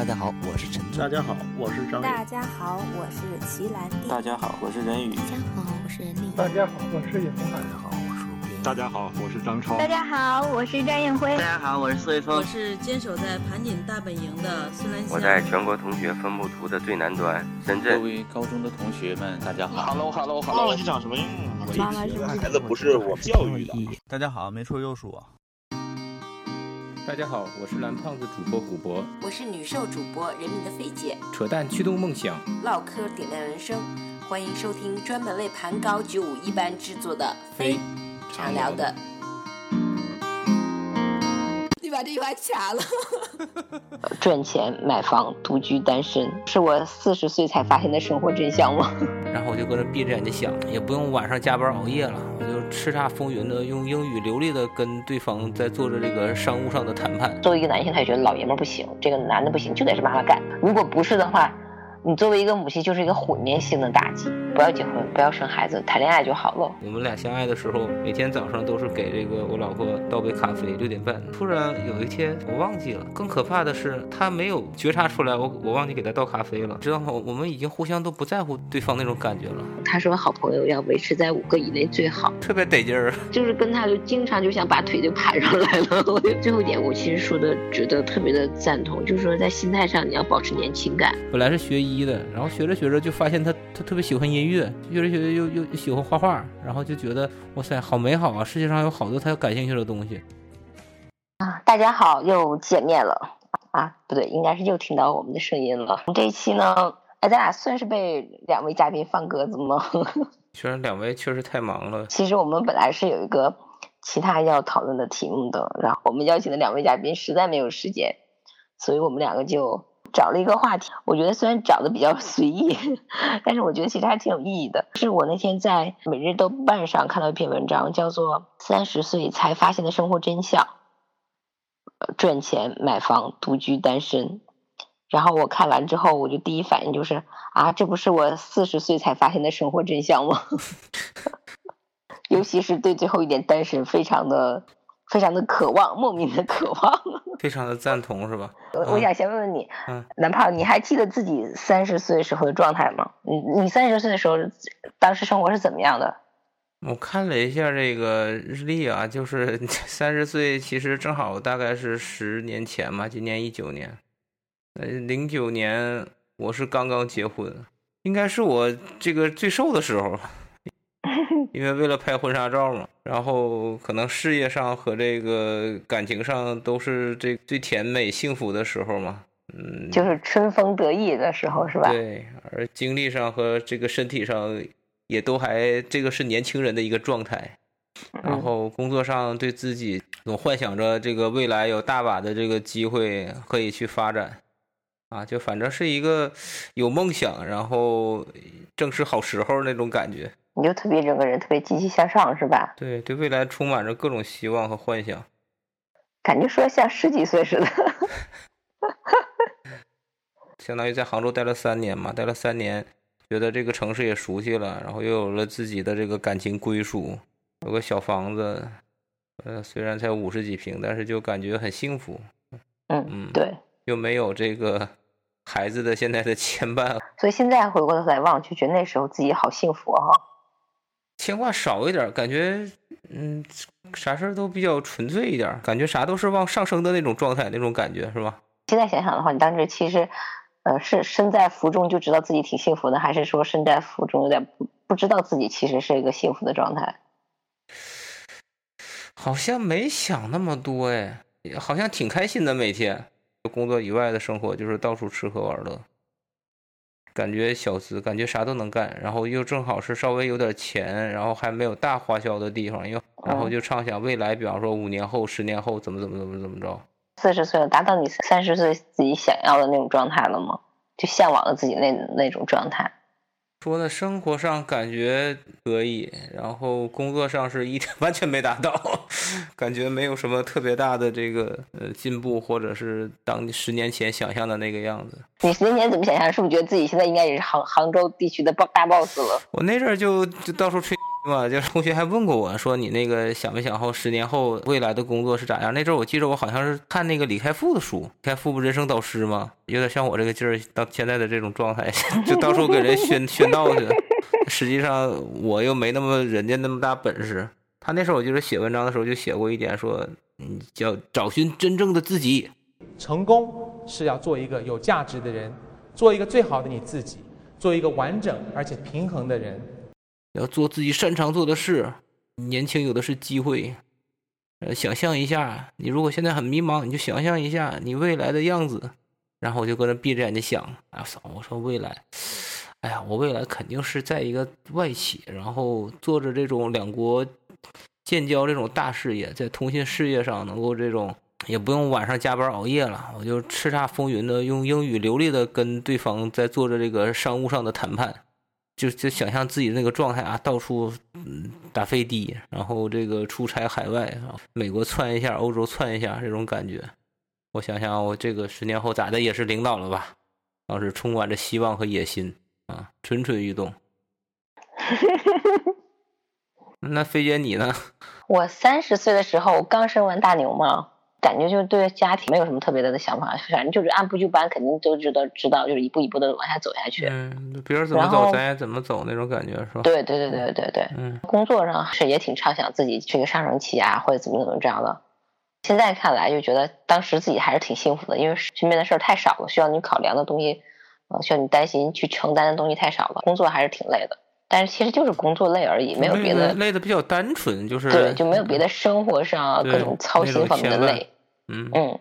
大家好，我是陈大家好，我是张大家好，我是齐兰娣。大家好，我是任宇。大家好，我是任丽。大家好，我是尹红。大家好，我是陆斌。大家好，我是张超。大家好，我是张艳辉。大家好，我是苏卫峰。我是坚守在盘锦大本营的孙兰香。我在全国同学分布图的最南端，深圳。各位高中的同学们，大家好。Hello，Hello，Hello，你长什么样？妈妈是孩子不是我教育的。大家好，没错，又是我。大家好，我是蓝胖子主播古博，我是女兽主播人民的费姐，扯淡驱动梦想，唠嗑点亮人生，欢迎收听专门为盘高九五一班制作的《非常聊的》。你把这句话掐了。赚钱买房独居单身，是我四十岁才发现的生活真相吗？然后我就搁那闭着眼睛想，也不用晚上加班熬夜了，我就叱咤风云的用英语流利的跟对方在做着这个商务上的谈判。作为一个男性，他也觉得老爷们不行，这个男的不行，就得是妈妈干。如果不是的话。你作为一个母亲，就是一个毁灭性的打击。不要结婚，不要生孩子，谈恋爱就好了。我们俩相爱的时候，每天早上都是给这个我老婆倒杯咖啡。六点半，突然有一天我忘记了。更可怕的是，她没有觉察出来，我我忘记给她倒咖啡了，知道吗？我们已经互相都不在乎对方那种感觉了。他说好朋友要维持在五个以内最好，特别得劲儿。就是跟他就经常就想把腿就盘上来了。最后一点，我其实说的觉得特别的赞同，就是说在心态上你要保持年轻感。本来是学医的，然后学着学着就发现他他特别喜欢音乐，学着学着又又喜欢画画，然后就觉得哇塞，好美好啊！世界上有好多他感兴趣的东西。啊，大家好，又见面了啊，不对，应该是又听到我们的声音了。这一期呢，哎，咱俩算是被两位嘉宾放鸽子吗？虽然，两位确实太忙了。其实我们本来是有一个其他要讨论的题目的，然后我们邀请的两位嘉宾实在没有时间，所以我们两个就。找了一个话题，我觉得虽然找的比较 随意，但是我觉得其实还挺有意义的。是我那天在每日豆瓣上看到一篇文章，叫做《三十岁才发现的生活真相》，赚钱买房独居单身。然后我看完之后，我就第一反应就是啊，这不是我四十岁才发现的生活真相吗？尤其是对最后一点单身，非常的。非常的渴望，莫名的渴望，非常的赞同，是吧？我我想先问问你，嗯，男胖，你还记得自己三十岁时候的状态吗？你你三十岁的时候，当时生活是怎么样的？我看了一下这个日历啊，就是 三十岁，其实正好大概是十年前嘛，今年一九年，呃，零九年我是刚刚结婚，应该是我这个最瘦的时候。因为为了拍婚纱照嘛，然后可能事业上和这个感情上都是这最甜美幸福的时候嘛，嗯，就是春风得意的时候是吧？对，而精力上和这个身体上也都还这个是年轻人的一个状态，然后工作上对自己总幻想着这个未来有大把的这个机会可以去发展，啊，就反正是一个有梦想，然后正是好时候那种感觉。你就特别整个人特别积极向上，是吧？对，对未来充满着各种希望和幻想，感觉说像十几岁似的。相当于在杭州待了三年嘛，待了三年，觉得这个城市也熟悉了，然后又有了自己的这个感情归属，有个小房子，呃，虽然才五十几平，但是就感觉很幸福。嗯嗯，对，又没有这个孩子的现在的牵绊，所以现在回过头来望，就觉得那时候自己好幸福哈。牵挂少一点，感觉嗯，啥事儿都比较纯粹一点，感觉啥都是往上升的那种状态，那种感觉是吧？现在想想的话，你当时其实，呃，是身在福中就知道自己挺幸福的，还是说身在福中有点不不知道自己其实是一个幸福的状态？好像没想那么多哎，好像挺开心的，每天工作以外的生活就是到处吃喝玩乐。感觉小资，感觉啥都能干，然后又正好是稍微有点钱，然后还没有大花销的地方，又然后就畅想未来，比方说五年后、十年后怎么怎么怎么怎么着。四十岁了，达到你三十岁自己想要的那种状态了吗？就向往的自己那那种状态。说的，生活上感觉可以，然后工作上是一点 完全没达到，感觉没有什么特别大的这个呃进步，或者是当你十年前想象的那个样子。你十年前怎么想象？是不是觉得自己现在应该也是杭杭州地区的大 boss 了？我那阵儿就就到处吹嘛，就同学还问过我说：“你那个想没想后十年后未来的工作是咋样？”那阵儿我记得我好像是看那个李开复的书，李开复不人生导师吗？有点像我这个劲儿，到现在的这种状态，就到处给人宣宣道去。实际上我又没那么人家那么大本事。他那时候我就是写文章的时候就写过一点，说嗯，叫找寻真正的自己。成功是要做一个有价值的人，做一个最好的你自己，做一个完整而且平衡的人。要做自己擅长做的事，年轻有的是机会。呃，想象一下，你如果现在很迷茫，你就想象一下你未来的样子。然后我就搁那闭着眼睛想，啊嫂，我说未来，哎呀，我未来肯定是在一个外企，然后做着这种两国建交这种大事业，在通信事业上能够这种，也不用晚上加班熬夜了，我就叱咤风云的用英语流利的跟对方在做着这个商务上的谈判。就就想象自己那个状态啊，到处嗯打飞的，然后这个出差海外啊，美国窜一下，欧洲窜一下，这种感觉。我想想，我这个十年后咋的也是领导了吧？当时充满着希望和野心啊，蠢蠢欲动。那飞姐你呢？我三十岁的时候刚生完大牛嘛。感觉就对家庭没有什么特别的想法，反正就是按部就班，肯定都知道知道，就是一步一步的往下走下去。嗯，别人怎么走，咱也怎么走那种感觉是吧？对对对对对对。嗯，工作上是也挺畅想自己去个上升期啊，或者怎么怎么这样的。现在看来就觉得当时自己还是挺幸福的，因为身边的事儿太少了，需要你考量的东西，呃，需要你担心去承担的东西太少了。工作还是挺累的，但是其实就是工作累而已，没有别的。累的比较单纯，就是对，就没有别的生活上各种操心方面的累。嗯嗯，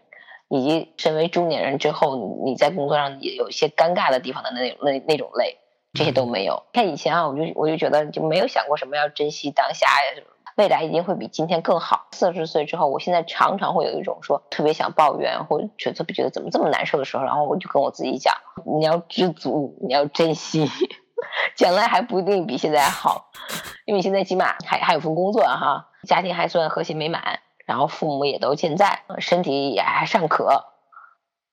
以及身为中年人之后，你在工作上也有一些尴尬的地方的那那那种累，这些都没有。看以前啊，我就我就觉得就没有想过什么要珍惜当下呀，什么未来一定会比今天更好。四十岁之后，我现在常常会有一种说特别想抱怨或者觉得觉得怎么这么难受的时候，然后我就跟我自己讲，你要知足，你要珍惜，将来还不一定比现在好，因为现在起码还还有份工作哈，家庭还算和谐美满。然后父母也都健在，身体也还尚可，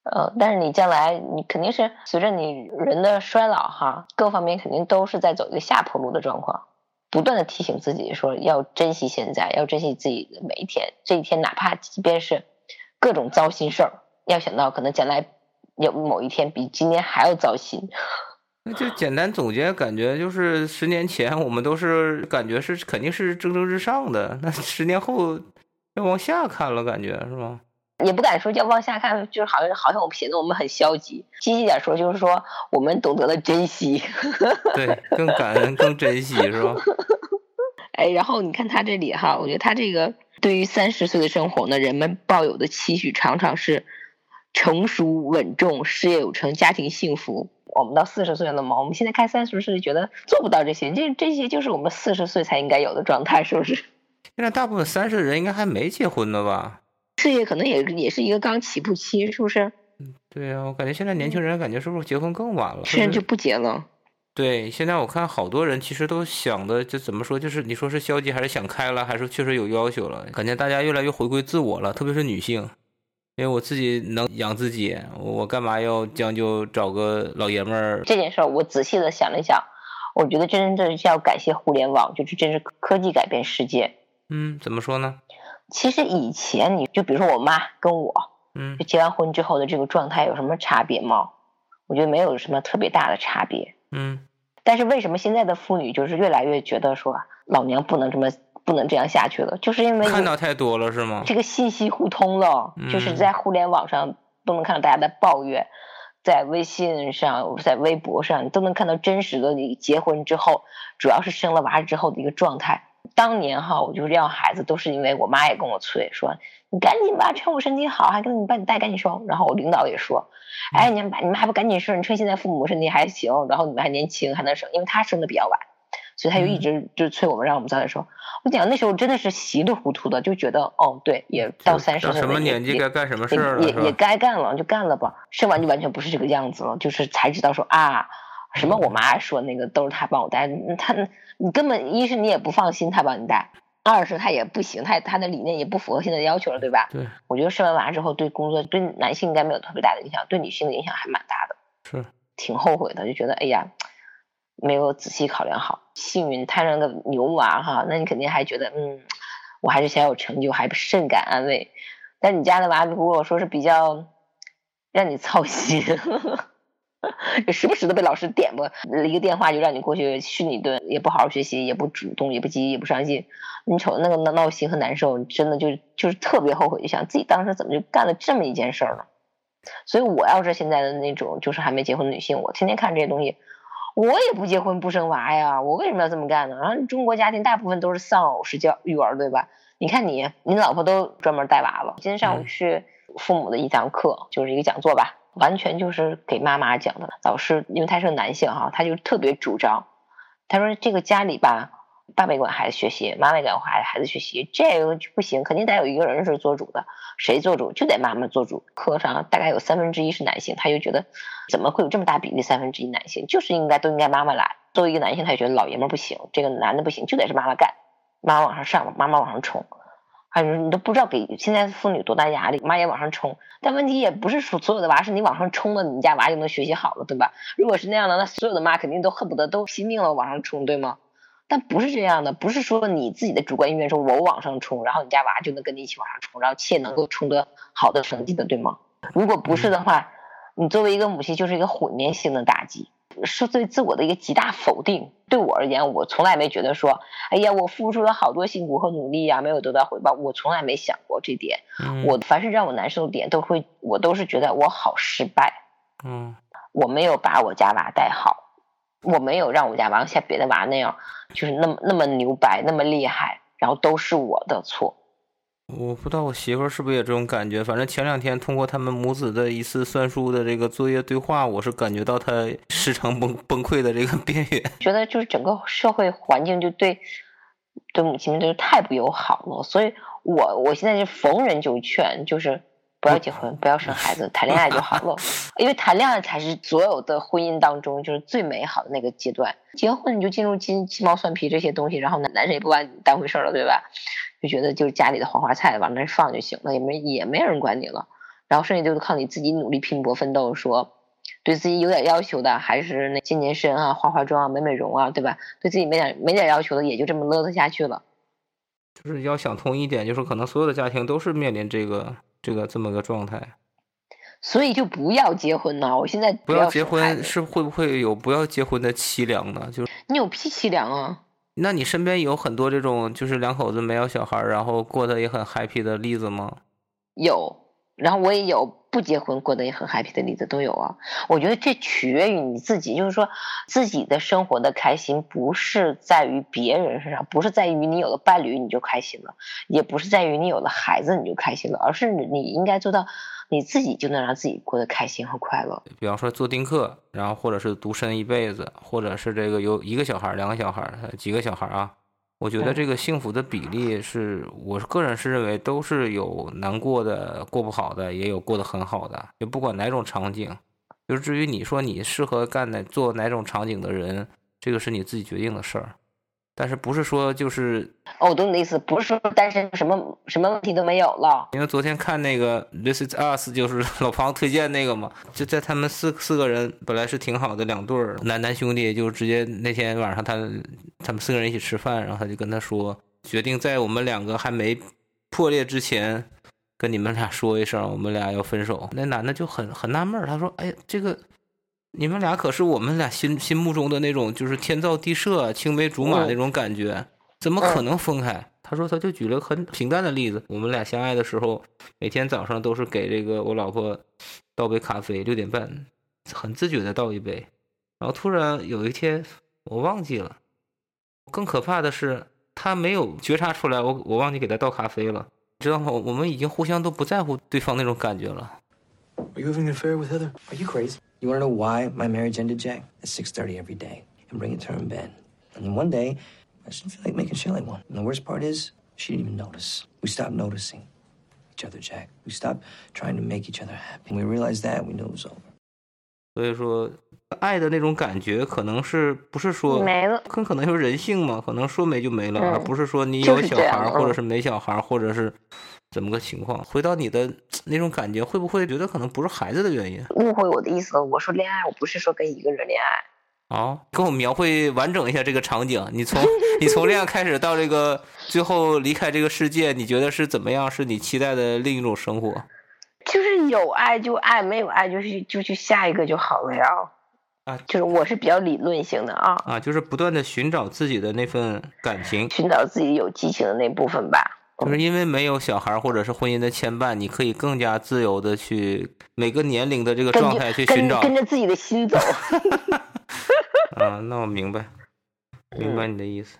呃，但是你将来你肯定是随着你人的衰老哈，各方面肯定都是在走一个下坡路的状况，不断的提醒自己说要珍惜现在，要珍惜自己的每一天，这一天哪怕即便是各种糟心事儿，要想到可能将来有某一天比今天还要糟心。那就简单总结，感觉就是十年前我们都是感觉是肯定是蒸蒸日上的，那十年后。要往下看了，感觉是吗？也不敢说叫往下看，就是好像好像我们显得我们很消极。积极点说，就是说我们懂得了珍惜。对，更感恩，更珍惜，是吧？哎，然后你看他这里哈，我觉得他这个对于三十岁的生活呢，人们抱有的期许常常是成熟稳重、事业有成、家庭幸福。我们到四十岁了嘛，我们现在看三十岁，觉得做不到这些，这这些就是我们四十岁才应该有的状态，是不是？现在大部分三十的人应该还没结婚呢吧？事业可能也也是一个刚起步期，是不是？嗯，对呀，我感觉现在年轻人感觉是不是结婚更晚了？现在就不结了。对，现在我看好多人其实都想的，就怎么说，就是你说是消极还是想开了，还是确实有要求了？感觉大家越来越回归自我了，特别是女性，因为我自己能养自己，我干嘛要将就找个老爷们儿？这件事儿我仔细的想了想，我觉得真正是要感谢互联网，就是真是科技改变世界。嗯，怎么说呢？其实以前你就比如说我妈跟我，嗯，就结完婚之后的这个状态有什么差别吗？我觉得没有什么特别大的差别。嗯。但是为什么现在的妇女就是越来越觉得说老娘不能这么不能这样下去了？就是因为看到太多了是吗？这个信息互通了，就是在互联网上都能看到大家的抱怨，在微信上、在微博上都能看到真实的你结婚之后，主要是生了娃之后的一个状态。当年哈，我就是要孩子，都是因为我妈也跟我催，说你赶紧吧，趁我身体好，还跟你把你带，赶紧生。然后我领导也说，哎，你们你们还不赶紧生？你趁现在父母身体还行，然后你们还年轻，还能生，因为他生的比较晚，所以他就一直就催我们，让我们早点说。我讲那时候真的是稀里糊涂的，就觉得哦，对，也到三十岁什么年纪该干什么事儿了，也也该干了，就干了吧。生完就完全不是这个样子了，就是才知道说啊。什么？我妈说那个都是她帮我带，她你根本一是你也不放心她帮你带，二是他也不行，他他的理念也不符合现在要求了，对吧？对。我觉得生完娃之后对工作对男性应该没有特别大的影响，对女性的影响还蛮大的。是。挺后悔的，就觉得哎呀，没有仔细考量好。幸运摊上个牛娃哈，那你肯定还觉得嗯，我还是小有成就，还甚感安慰。但你家的娃如果说是比较让你操心，就时不时的被老师点拨一个电话就让你过去训你一顿，也不好好学习，也不主动，也不积极，也不上进，你瞅那个闹闹心和难受，真的就就是特别后悔，就想自己当时怎么就干了这么一件事儿呢？所以我要是现在的那种就是还没结婚的女性，我天天看这些东西，我也不结婚不生娃呀，我为什么要这么干呢？然后中国家庭大部分都是丧偶式教育儿，对吧？你看你，你老婆都专门带娃了。今天上午去父母的一堂课，就是一个讲座吧，完全就是给妈妈讲的。老师因为他是个男性哈，他就特别主张，他说这个家里吧，爸爸管孩子学习，妈妈管孩孩子学习，这个不行，肯定得有一个人是做主的。谁做主就得妈妈做主。课上大概有三分之一是男性，他就觉得怎么会有这么大比例三分之一男性，就是应该都应该妈妈来。作为一个男性，他也觉得老爷们不行，这个男的不行，就得是妈妈干。妈妈往上上，妈妈往上冲，还有你都不知道给现在妇女多大压力，妈也往上冲。但问题也不是说所有的娃是你往上冲了，你家娃就能学习好了，对吧？如果是那样的，那所有的妈肯定都恨不得都拼命了往上冲，对吗？但不是这样的，不是说你自己的主观意愿说我往上冲，然后你家娃就能跟你一起往上冲，然后且能够冲得好的成绩的，对吗？如果不是的话，你作为一个母亲就是一个毁灭性的打击。是对自我的一个极大否定。对我而言，我从来没觉得说，哎呀，我付出了好多辛苦和努力呀，没有得到回报。我从来没想过这点。我凡是让我难受的点，都会我都是觉得我好失败。嗯，我没有把我家娃带好，我没有让我家娃像别的娃那样，就是那么那么牛掰，那么厉害，然后都是我的错。我不知道我媳妇儿是不是也这种感觉。反正前两天通过他们母子的一次算术的这个作业对话，我是感觉到她时常崩崩溃的这个边缘。觉得就是整个社会环境就对对母亲们就是太不友好了，所以我我现在就逢人就劝，就是不要结婚，不要生孩子，谈恋爱就好了。因为谈恋爱才是所有的婚姻当中就是最美好的那个阶段。结婚你就进入鸡鸡毛蒜皮这些东西，然后男男生也不把你当回事了，对吧？就觉得就是家里的黄花菜往那放就行了，也没也没人管你了。然后剩下就是靠你自己努力拼搏奋斗，说对自己有点要求的，还是那健健身啊、化化妆啊、美美容啊，对吧？对自己没点没点要求的，也就这么勒得下去了。就是要想通一点，就是可能所有的家庭都是面临这个这个这么个状态。所以就不要结婚呐！我现在不要结婚是会不会有不要结婚的凄凉呢？就是你有屁凄凉啊！那你身边有很多这种就是两口子没有小孩，然后过得也很 happy 的例子吗？有，然后我也有不结婚过得也很 happy 的例子都有啊。我觉得这取决于你自己，就是说自己的生活的开心不是在于别人身上，不是在于你有了伴侣你就开心了，也不是在于你有了孩子你就开心了，而是你应该做到。你自己就能让自己过得开心和快乐。比方说做丁克，然后或者是独身一辈子，或者是这个有一个小孩、两个小孩、几个小孩啊。我觉得这个幸福的比例是，我个人是认为都是有难过的、过不好的，也有过得很好的。就不管哪种场景，就是至于你说你适合干哪做哪种场景的人，这个是你自己决定的事儿。但是不是说就是哦，我懂你的意思，不是说单身什么什么问题都没有了。因为昨天看那个《This Is Us》，就是 老庞推荐那个嘛，就在他们四四个人本来是挺好的两对儿男男兄弟，就直接那天晚上他他们四个人一起吃饭，然后他就跟他说，决定在我们两个还没破裂之前，跟你们俩说一声，我们俩要分手。那男的就很很纳闷，他说：“哎，这个。”你们俩可是我们俩心心目中的那种，就是天造地设、青梅竹马那种感觉，怎么可能分开？他说，他就举了很平淡的例子，我们俩相爱的时候，每天早上都是给这个我老婆倒杯咖啡，六点半，很自觉的倒一杯，然后突然有一天我忘记了，更可怕的是他没有觉察出来，我我忘记给他倒咖啡了，知道吗？我们已经互相都不在乎对方那种感觉了。Are you having an affair with Heather? Are you crazy? You want to know why my marriage ended, Jack? At 6.30 every day. And bring it to her in bed. And then one day, I just didn't feel like making Shelly one. And the worst part is, she didn't even notice. We stopped noticing each other, Jack. We stopped trying to make each other happy. When we realized that, we knew it was over. 所以说，爱的那种感觉，可能是不是说没了，很可能就是人性嘛，可能说没就没了，而不是说你有小孩，或者是没小孩，或者是怎么个情况？回到你的那种感觉，会不会觉得可能不是孩子的原因？误会我的意思了，我说恋爱，我不是说跟一个人恋爱，啊，跟我描绘完整一下这个场景。你从你从恋爱开始到这个最后离开这个世界，你觉得是怎么样？是你期待的另一种生活？就是有爱就爱，没有爱就是就去下一个就好了呀。啊，就是我是比较理论性的啊。啊，就是不断的寻找自己的那份感情，寻找自己有激情的那部分吧。就是因为没有小孩或者是婚姻的牵绊，你可以更加自由的去每个年龄的这个状态去寻找，跟着自己的心走。啊，那我明白，明白你的意思。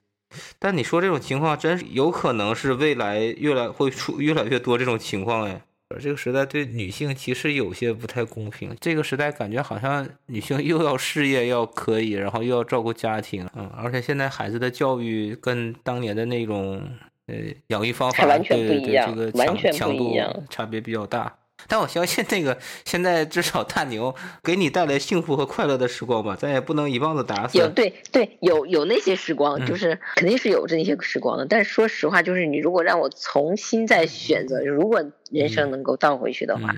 但你说这种情况，真是有可能是未来越来会出越来越多这种情况哎。这个时代对女性其实有些不太公平。这个时代感觉好像女性又要事业要可以，然后又要照顾家庭，嗯，而且现在孩子的教育跟当年的那种呃养育方法完全不一样，这个完全强度差别比较大。但我相信那个现在至少大牛给你带来幸福和快乐的时光吧，咱也不能一棒子打死。有对对有有那些时光，就是肯定是有这些时光的。但是说实话，就是你如果让我重新再选择，如果人生能够倒回去的话，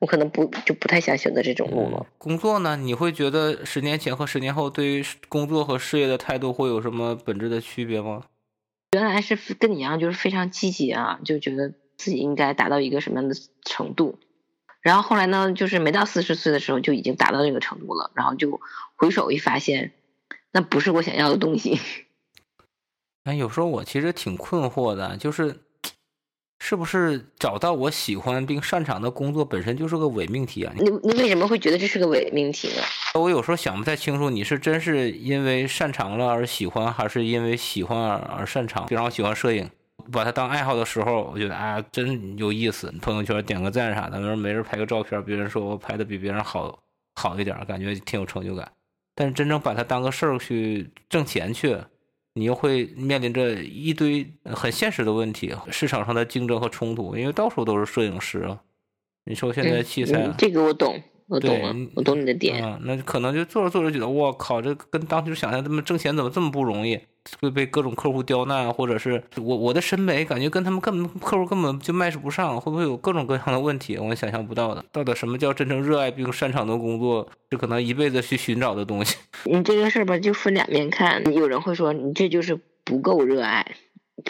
我可能不就不太想选择这种路了。工作呢？你会觉得十年前和十年后对于工作和事业的态度会有什么本质的区别吗？原来是跟你一样，就是非常积极啊，就觉得。自己应该达到一个什么样的程度？然后后来呢，就是没到四十岁的时候就已经达到那个程度了，然后就回首一发现，那不是我想要的东西。哎，有时候我其实挺困惑的，就是是不是找到我喜欢并擅长的工作本身就是个伪命题啊？你你为什么会觉得这是个伪命题呢？我有时候想不太清楚，你是真是因为擅长了而喜欢，还是因为喜欢而而擅长？比方我喜欢摄影。把它当爱好的时候，我觉得啊，真有意思。朋友圈点个赞啥的，没人拍个照片，别人说我拍的比别人好好一点，感觉挺有成就感。但是真正把它当个事儿去挣钱去，你又会面临着一堆很现实的问题，市场上的竞争和冲突，因为到处都是摄影师啊。你说现在器材，这个我懂，我懂了，我懂你的点。嗯，那可能就做着做着觉得，我靠，这跟当时想象这么挣钱怎么这么不容易？会被各种客户刁难，或者是我我的审美感觉跟他们根本客户根本就 match 不上，会不会有各种各样的问题？我想象不到的。到底什么叫真正热爱并擅长的工作？是可能一辈子去寻找的东西。你这个事儿吧，就分两面看。有人会说你这就是不够热爱。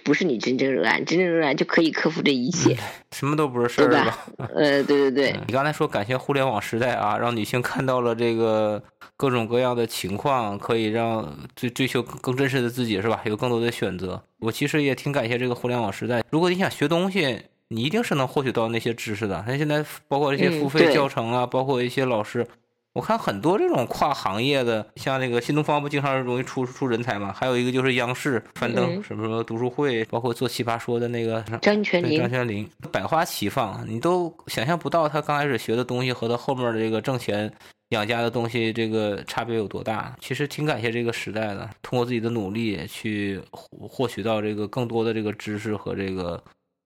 不是你真正热爱，真正热爱就可以克服这一切，什么都不是事儿，吧？呃，对对对。你刚才说感谢互联网时代啊，让女性看到了这个各种各样的情况，可以让追追求更真实的自己，是吧？有更多的选择。我其实也挺感谢这个互联网时代。如果你想学东西，你一定是能获取到那些知识的。那现在包括一些付费教程啊，包括一些老师。我看很多这种跨行业的，像那个新东方不经常容易出出人才嘛？还有一个就是央视樊登什么什么读书会，包括做奇葩说的那个张泉灵，张泉灵百花齐放，你都想象不到他刚开始学的东西和他后面的这个挣钱养家的东西这个差别有多大。其实挺感谢这个时代的，通过自己的努力去获取到这个更多的这个知识和这个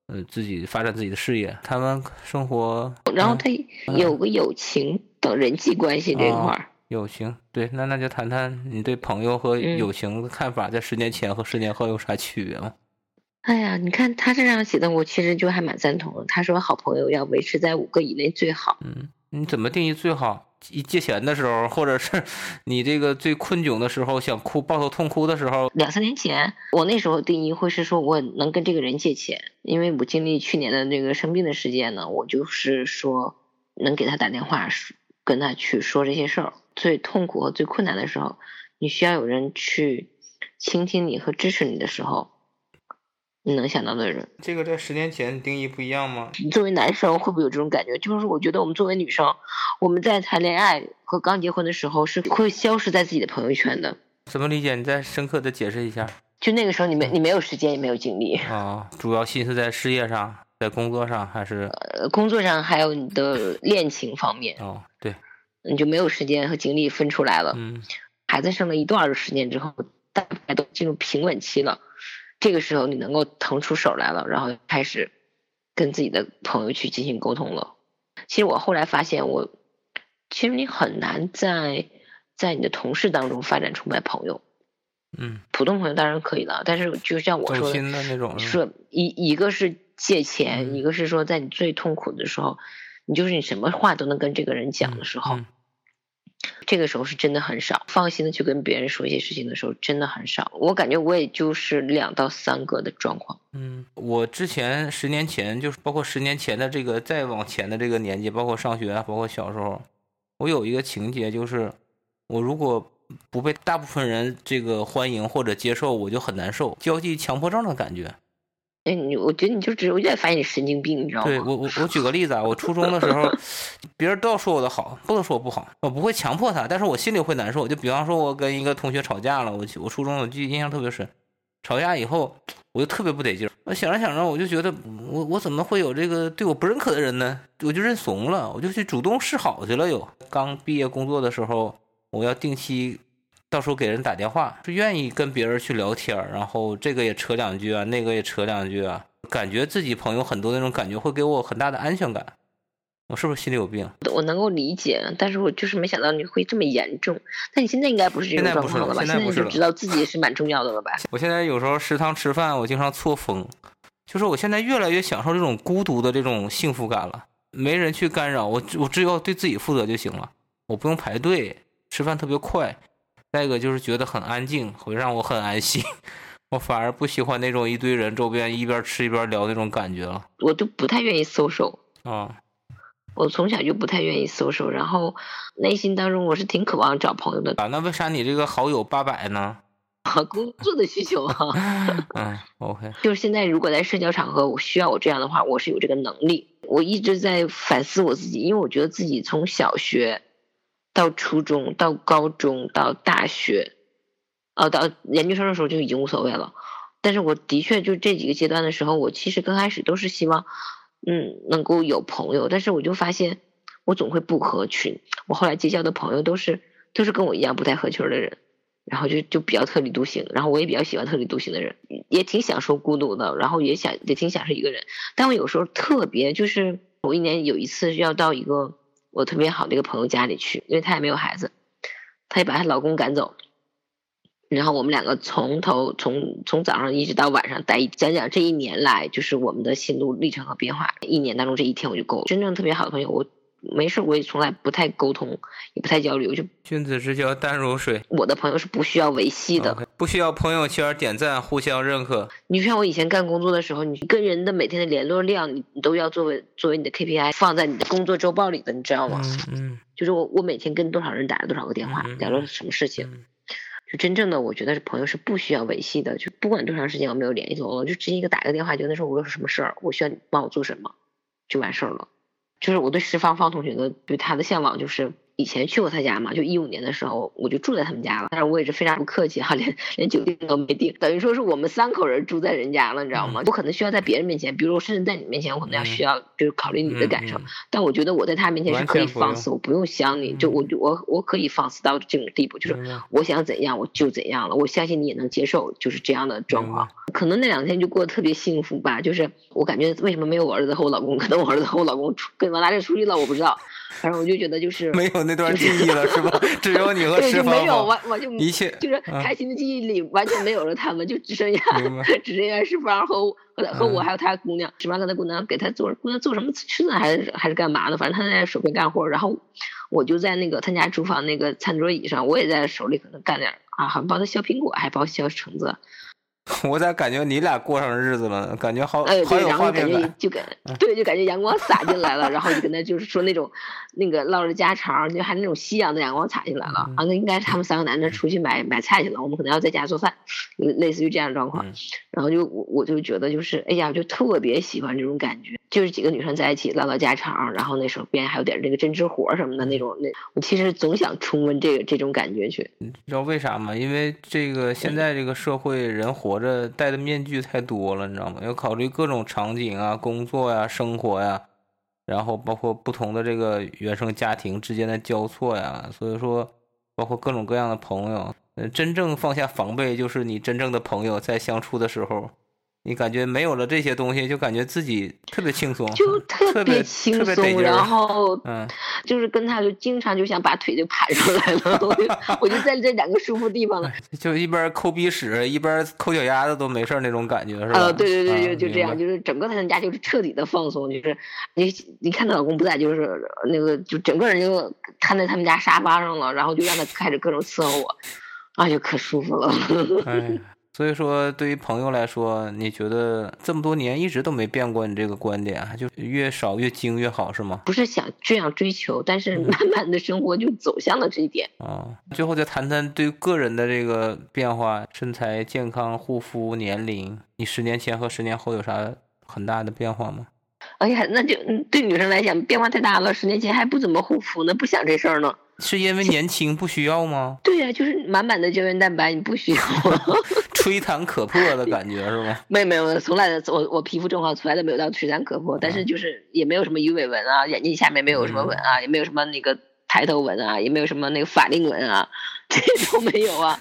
呃自己发展自己的事业。他们生活，然后他有个友情。等人际关系这块儿，友情对，那那就谈谈你对朋友和友情的看法，在十年前和十年后有啥区别吗？哎呀，你看他这样写的，我其实就还蛮赞同的。他说，好朋友要维持在五个以内最好。嗯，你怎么定义最好？一借钱的时候，或者是 你这个最困窘的时候，想哭抱头痛哭的时候？两三年前，我那时候定义会是说，我能跟这个人借钱，因为我经历去年的那个生病的时间呢，我就是说能给他打电话说。跟他去说这些事儿，最痛苦和最困难的时候，你需要有人去倾听你和支持你的时候，你能想到的人。这个在十年前定义不一样吗？作为男生会不会有这种感觉？就是我觉得我们作为女生，我们在谈恋爱和刚结婚的时候是会消失在自己的朋友圈的。怎么理解？你再深刻的解释一下。就那个时候，你没你没有时间，也没有精力啊，主要心思在事业上。在工作上还是呃，工作上还有你的恋情方面哦，对，你就没有时间和精力分出来了。嗯，孩子生了一段的时间之后，大概都进入平稳期了，这个时候你能够腾出手来了，然后开始跟自己的朋友去进行沟通了。其实我后来发现，我其实你很难在在你的同事当中发展出卖朋友。嗯，普通朋友当然可以了，但是就像我说的那种，说一一个是。借钱，一个是说在你最痛苦的时候，你就是你什么话都能跟这个人讲的时候，这个时候是真的很少，放心的去跟别人说一些事情的时候真的很少。我感觉我也就是两到三个的状况。嗯，我之前十年前就是包括十年前的这个再往前的这个年纪，包括上学，包括小时候，我有一个情节就是，我如果不被大部分人这个欢迎或者接受，我就很难受，交际强迫症的感觉。哎，你我觉得你就只有越发现你神经病，你知道吗？对我我我举个例子啊，我初中的时候，别人都要说我的好，不能说我不好，我不会强迫他，但是我心里会难受。就比方说，我跟一个同学吵架了，我我初中我记印象特别深，吵架以后我就特别不得劲儿。我想着想着，我就觉得我我怎么会有这个对我不认可的人呢？我就认怂了，我就去主动示好去了。又刚毕业工作的时候，我要定期。到时候给人打电话，是愿意跟别人去聊天然后这个也扯两句啊，那个也扯两句啊，感觉自己朋友很多那种感觉，会给我很大的安全感。我是不是心里有病？我能够理解，但是我就是没想到你会这么严重。那你现在应该不是这种状况了吧？现在不是知道自己是蛮重要的了吧？我现在有时候食堂吃饭，我经常错峰，就是我现在越来越享受这种孤独的这种幸福感了，没人去干扰我，我只要对自己负责就行了，我不用排队，吃饭特别快。再一个就是觉得很安静，会让我很安心。我反而不喜欢那种一堆人周边一边吃一边聊那种感觉了。我都不太愿意 social 啊，我从小就不太愿意 social，然后内心当中我是挺渴望找朋友的。啊，那为啥你这个好友八百呢？啊 工作的需求啊。嗯，OK。就是现在，如果在社交场合我需要我这样的话，我是有这个能力。我一直在反思我自己，因为我觉得自己从小学。到初中，到高中，到大学，呃，到研究生的时候就已经无所谓了。但是我的确就这几个阶段的时候，我其实刚开始都是希望，嗯，能够有朋友。但是我就发现，我总会不合群。我后来结交的朋友都是都是跟我一样不太合群的人，然后就就比较特立独行。然后我也比较喜欢特立独行的人，也挺享受孤独的，然后也想也挺享受一个人。但我有时候特别就是某一年有一次要到一个。我特别好的一个朋友家里去，因为她也没有孩子，她也把她老公赶走，然后我们两个从头从从早上一直到晚上待，讲讲这一年来就是我们的心路历程和变化。一年当中这一天我就够了。真正特别好的朋友，我。没事，我也从来不太沟通，也不太交流，就君子之交淡如水。我的朋友是不需要维系的，不需要朋友圈点赞，互相认可。你像我以前干工作的时候，你跟人的每天的联络量，你你都要作为作为你的 KPI 放在你的工作周报里的，你知道吗？嗯，就是我我每天跟多少人打了多少个电话，聊了什么事情，就真正的我觉得是朋友是不需要维系的，就不管多长时间我没有联系我，就直接一个打个电话，就那时候我有什么事儿，我需要你帮我做什么，就完事儿了。就是我对石芳芳同学的对她的向往，就是以前去过他家嘛，就一五年的时候我就住在他们家了，但是我也是非常不客气哈，连连酒店都没订，等于说是我们三口人住在人家了，你知道吗？我可能需要在别人面前，比如我甚至在你面前，我可能要需要就是考虑你的感受，但我觉得我在他面前是可以放肆，我不用想你就我我我可以放肆到这种地步，就是我想怎样我就怎样了，我相信你也能接受，就是这样的状况。可能那两天就过得特别幸福吧，就是我感觉为什么没有我儿子和我老公，可能我儿子和我老公出跟往哪里出去了，我不知道。反正我就觉得就是没有那段记忆了，是吧？只有你和石芳。没有完完全一切就是开心的记忆里完全没有了他们，就只剩下只剩下石芳和和和我还有他姑娘。石芳跟他姑娘给他做姑娘做什么吃的还是还是干嘛的？反正他在手边干活，然后我就在那个他家厨房那个餐桌椅上，我也在手里可能干点啊，好像帮他削苹果，还帮削橙子。我咋感觉你俩过上日子了？感觉好，哎，对，然后感觉就感，对，就感觉阳光洒进来了，然后就跟他就是说那种，那个唠着家常，就还那种夕阳的阳光洒进来了啊。那应该是他们三个男的出去买买菜去了，我们可能要在家做饭，类似于这样的状况。然后就我我就觉得就是，哎呀，就特别喜欢这种感觉，就是几个女生在一起唠唠家常，然后那时候边还有点这个针织活什么的那种。那我其实总想重温这个这种感觉去。你知道为啥吗？因为这个现在这个社会人活。我这戴的面具太多了，你知道吗？要考虑各种场景啊、工作呀、生活呀，然后包括不同的这个原生家庭之间的交错呀，所以说包括各种各样的朋友。真正放下防备，就是你真正的朋友在相处的时候，你感觉没有了这些东西，就感觉自己特别轻松，就特别轻松。然后，嗯，就是跟他就经常就想把腿就盘出来了，我就我就在这两个舒服地方了，就一边抠鼻屎一边抠脚丫子都没事那种感觉是吧？呃，对对对，就就这样，就是整个他们家就是彻底的放松，就是你你看她老公不在，就是那个就整个人就瘫在他们家沙发上了，然后就让他开始各种伺候我，啊，就可舒服了。哎。所以说，对于朋友来说，你觉得这么多年一直都没变过你这个观点，就越少越精越好，是吗？不是想这样追求，但是慢慢的生活就走向了这一点。啊，最后再谈谈对个人的这个变化，身材、健康、护肤、年龄，你十年前和十年后有啥很大的变化吗？哎呀，那就对女生来讲变化太大了。十年前还不怎么护肤呢，不想这事儿呢。是因为年轻不需要吗？对呀，就是满满的胶原蛋白，你不需要。吹弹可破的感觉是吗？没有没有，从来的我我皮肤状况从来都没有到吹弹可破，但是就是也没有什么鱼尾纹啊，眼睛下面没有什么纹啊，也没有什么那个抬头纹啊，也没有什么那个法令纹啊，这都没有啊。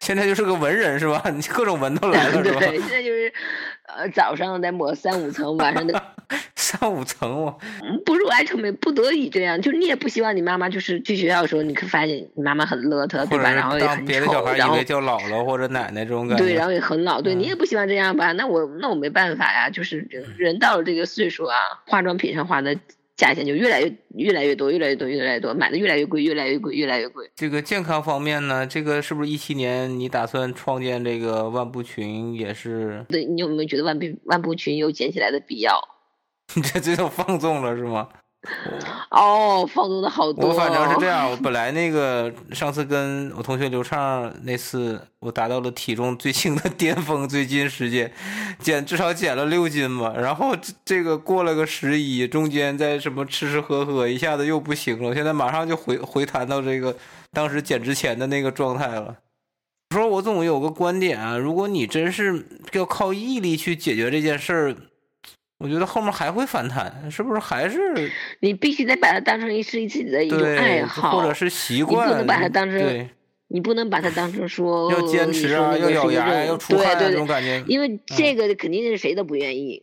现在就是个文人是吧？你各种文都来了 是吧？对，现在就是，呃，早上得抹三五层，晚上得三五层我不入爱臭美，不得已这样。就是你也不希望你妈妈就是去学校的时候，你可发现你妈妈很邋遢，对吧？然后也很丑，然后叫姥姥或者奶奶这种感觉。对，然后也很老，对你也不希望这样吧？那我那我没办法呀，就是人到了这个岁数啊，化妆品上花的。价钱就越来越越来越多，越来越多，越来越多，买的越来越贵，越来越贵，越来越贵。这个健康方面呢，这个是不是一七年你打算创建这个万步群也是？对你有没有觉得万步万步群有捡起来的必要？你这这就放纵了是吗？哦，放纵的好多。我反正是这样，我本来那个上次跟我同学刘畅那次，我达到了体重最轻的巅峰，最近时间减至少减了六斤嘛。然后这个过了个十一，中间在什么吃吃喝喝，一下子又不行了。现在马上就回回弹到这个当时减之前的那个状态了。说我总有个观点啊，如果你真是要靠毅力去解决这件事儿。我觉得后面还会反弹，是不是？还是你必须得把它当成一是自己的一种爱好，或者是习惯。你不能把它当成，你不能把它当成说 要坚持啊，要咬牙，要出汗这种感觉。因为这个肯定是谁都不愿意。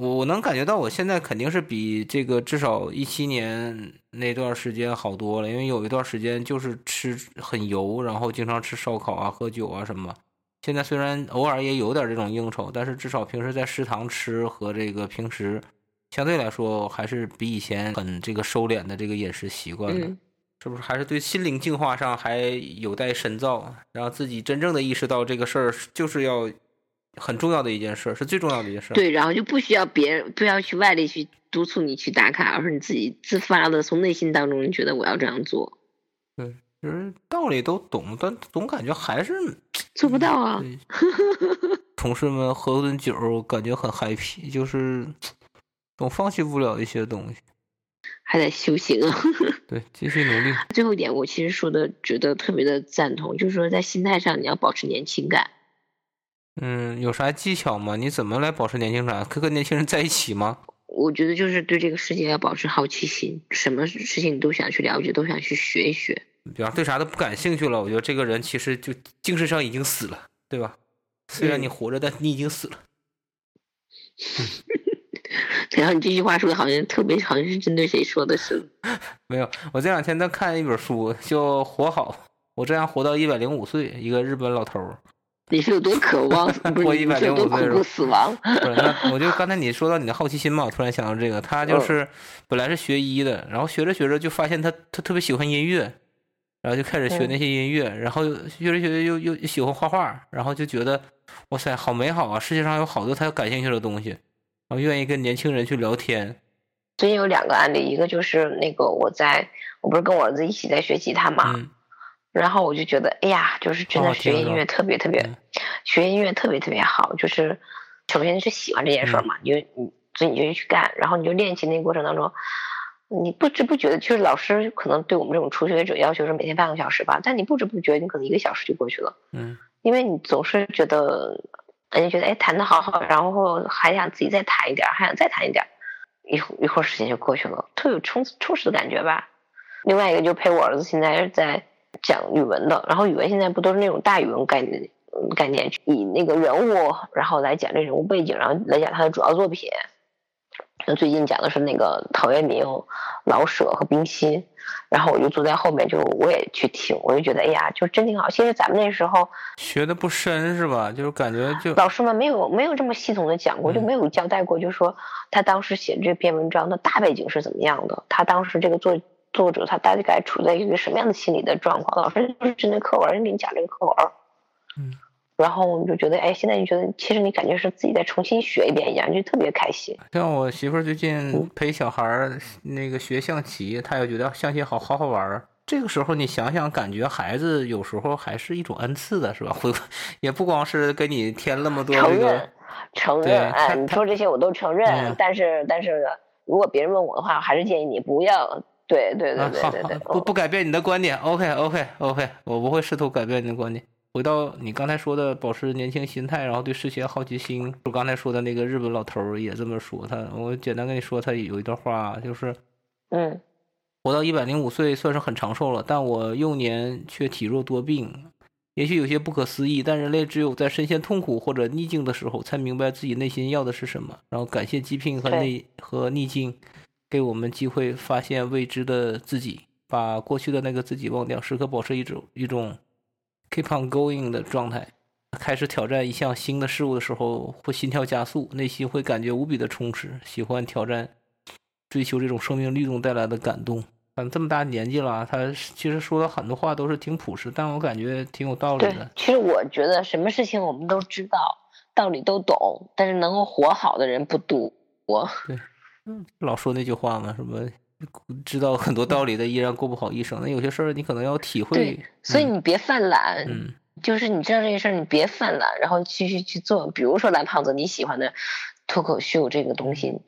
我我能感觉到，我现在肯定是比这个至少一七年那段时间好多了，因为有一段时间就是吃很油，然后经常吃烧烤啊、喝酒啊什么。现在虽然偶尔也有点这种应酬，但是至少平时在食堂吃和这个平时相对来说还是比以前很这个收敛的这个饮食习惯了，是不是？还是对心灵净化上还有待深造，让自己真正的意识到这个事儿就是要很重要的一件事，是最重要的一件事。对，然后就不需要别人不要去外力去督促你去打卡，而是你自己自发的从内心当中你觉得我要这样做。对。其实道理都懂，但总感觉还是 做不到啊。同事们喝顿酒，感觉很 happy，就是总放弃不了一些东西，还得修行啊。对，继续努力。最后一点，我其实说的觉得特别的赞同，就是说在心态上你要保持年轻感。嗯，有啥技巧吗？你怎么来保持年轻感？可跟年轻人在一起吗？我觉得就是对这个世界要保持好奇心，什么事情你都想去了解，都想去学一学。比方对啥都不感兴趣了，我觉得这个人其实就精神上已经死了，对吧？虽然你活着，但你已经死了。然后你这句话说的好像特别，好像是针对谁说的？似的？没有，我这两天在看一本书，叫《活好》，我这样活到一百零五岁，一个日本老头儿。你是有多渴望 活一百零五岁？死亡？不是，那我就刚才你说到你的好奇心嘛，我突然想到这个，他就是本来是学医的，然后学着学着就发现他他特别喜欢音乐。然后就开始学那些音乐，然后学着学着又又喜欢画画，然后就觉得哇塞，好美好啊！世界上有好多他感兴趣的东西，然后愿意跟年轻人去聊天。最近有两个案例，一个就是那个我在我不是跟我儿子一起在学吉他嘛，然后我就觉得哎呀，就是真的学音乐特别特别，学音乐特别特别好，就是首先是喜欢这件事嘛，你就你所以你就去干，然后你就练琴那个过程当中。你不知不觉的，其实老师可能对我们这种初学者要求是每天半个小时吧，但你不知不觉，你可能一个小时就过去了。嗯，因为你总是觉得，人家觉得哎弹的好好，然后还想自己再弹一点，还想再弹一点，一一会儿时间就过去了，特有充充实的感觉吧。另外一个就陪我儿子现在在讲语文的，然后语文现在不都是那种大语文概念概念，以那个人物，然后来讲这人物背景，然后来讲他的主要作品。那最近讲的是那个陶渊明、老舍和冰心，然后我就坐在后面，就我也去听，我就觉得哎呀，就真挺好。其实咱们那时候学的不深是吧？就是感觉就老师们没有没有这么系统的讲过，就没有交代过，就说他当时写这篇文章的大背景是怎么样的，他当时这个作作者他大概处在一个什么样的心理的状况。老师就是针对课文给你讲这个课文，嗯。然后我们就觉得，哎，现在你觉得，其实你感觉是自己再重新学一遍一样，就特别开心。像我媳妇儿最近陪小孩儿那个学象棋，她也觉得象棋好好好玩儿。这个时候你想想，感觉孩子有时候还是一种恩赐的，是吧？会也不光是给你添那么多承认，承认，哎，你说这些我都承认。但是，但是如果别人问我的话，我还是建议你不要。对对对对对对，不不改变你的观点。OK OK OK，我不会试图改变你的观点。回到你刚才说的，保持年轻心态，然后对世界好奇心。我刚才说的那个日本老头儿也这么说。他，我简单跟你说，他有一段话，就是，嗯，活到一百零五岁算是很长寿了，但我幼年却体弱多病。也许有些不可思议，但人类只有在深陷痛苦或者逆境的时候，才明白自己内心要的是什么。然后感谢疾病和内和逆境，给我们机会发现未知的自己，把过去的那个自己忘掉，时刻保持一种一种。Keep on going 的状态，开始挑战一项新的事物的时候，会心跳加速，内心会感觉无比的充实，喜欢挑战，追求这种生命律动带来的感动。反正这么大年纪了，他其实说的很多话都是挺朴实，但我感觉挺有道理的。其实我觉得什么事情我们都知道，道理都懂，但是能够活好的人不多。对，嗯，老说那句话嘛，什么？知道很多道理的依然过不好一生，那有些事儿你可能要体会。对，所以你别犯懒。嗯，就是你知道这些事儿，你别犯懒，然后继续去做。比如说蓝胖子你喜欢的脱口秀这个东西，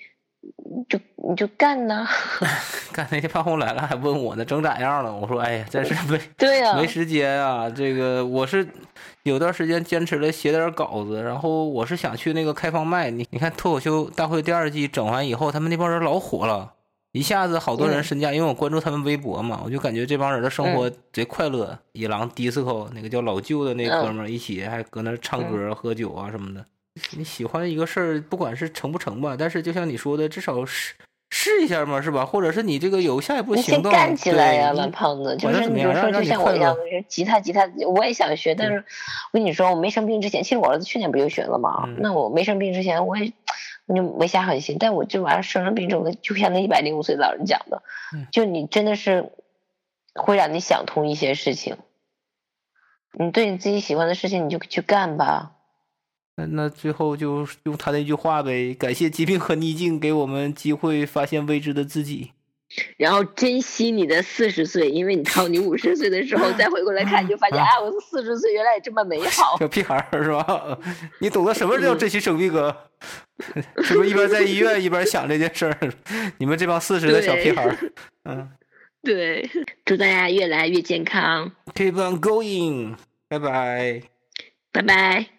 就你就干呐。干那天潘虹来了还问我呢，整咋样了？我说哎呀，真是没对呀，没时间啊。这个我是有段时间坚持了写点稿子，然后我是想去那个开放麦。你你看脱口秀大会第二季整完以后，他们那帮人老火了。一下子好多人身价，因为我关注他们微博嘛，我就感觉这帮人的生活贼快乐。野狼 disco 那个叫老舅的那哥们儿一起还搁那唱歌、喝酒啊什么的。你喜欢一个事儿，不管是成不成吧，但是就像你说的，至少试试一下嘛，是吧？或者是你这个有下一步行动，干起来呀，蓝胖子。就是你说，就像我一样，吉他，吉他我也想学，但是我跟你说，我没生病之前，其实我儿子去年不就学了吗？那我没生病之前，我也。我就没下狠心，但我这玩意儿生了病之后，就像那一百零五岁老人讲的，就你真的是会让你想通一些事情。你对你自己喜欢的事情，你就去干吧。那那最后就用他那句话呗，感谢疾病和逆境给我们机会发现未知的自己。然后珍惜你的四十岁，因为你到你五十岁的时候再回过来看，你就发现啊，我四十岁原来也这么美好。小屁孩儿是吧？你懂得什么叫珍惜生命哥？是不是一边在医院一边想这件事儿？你们这帮四十的小屁孩儿，嗯，对，祝大家越来越健康。Keep on going，拜拜，拜拜。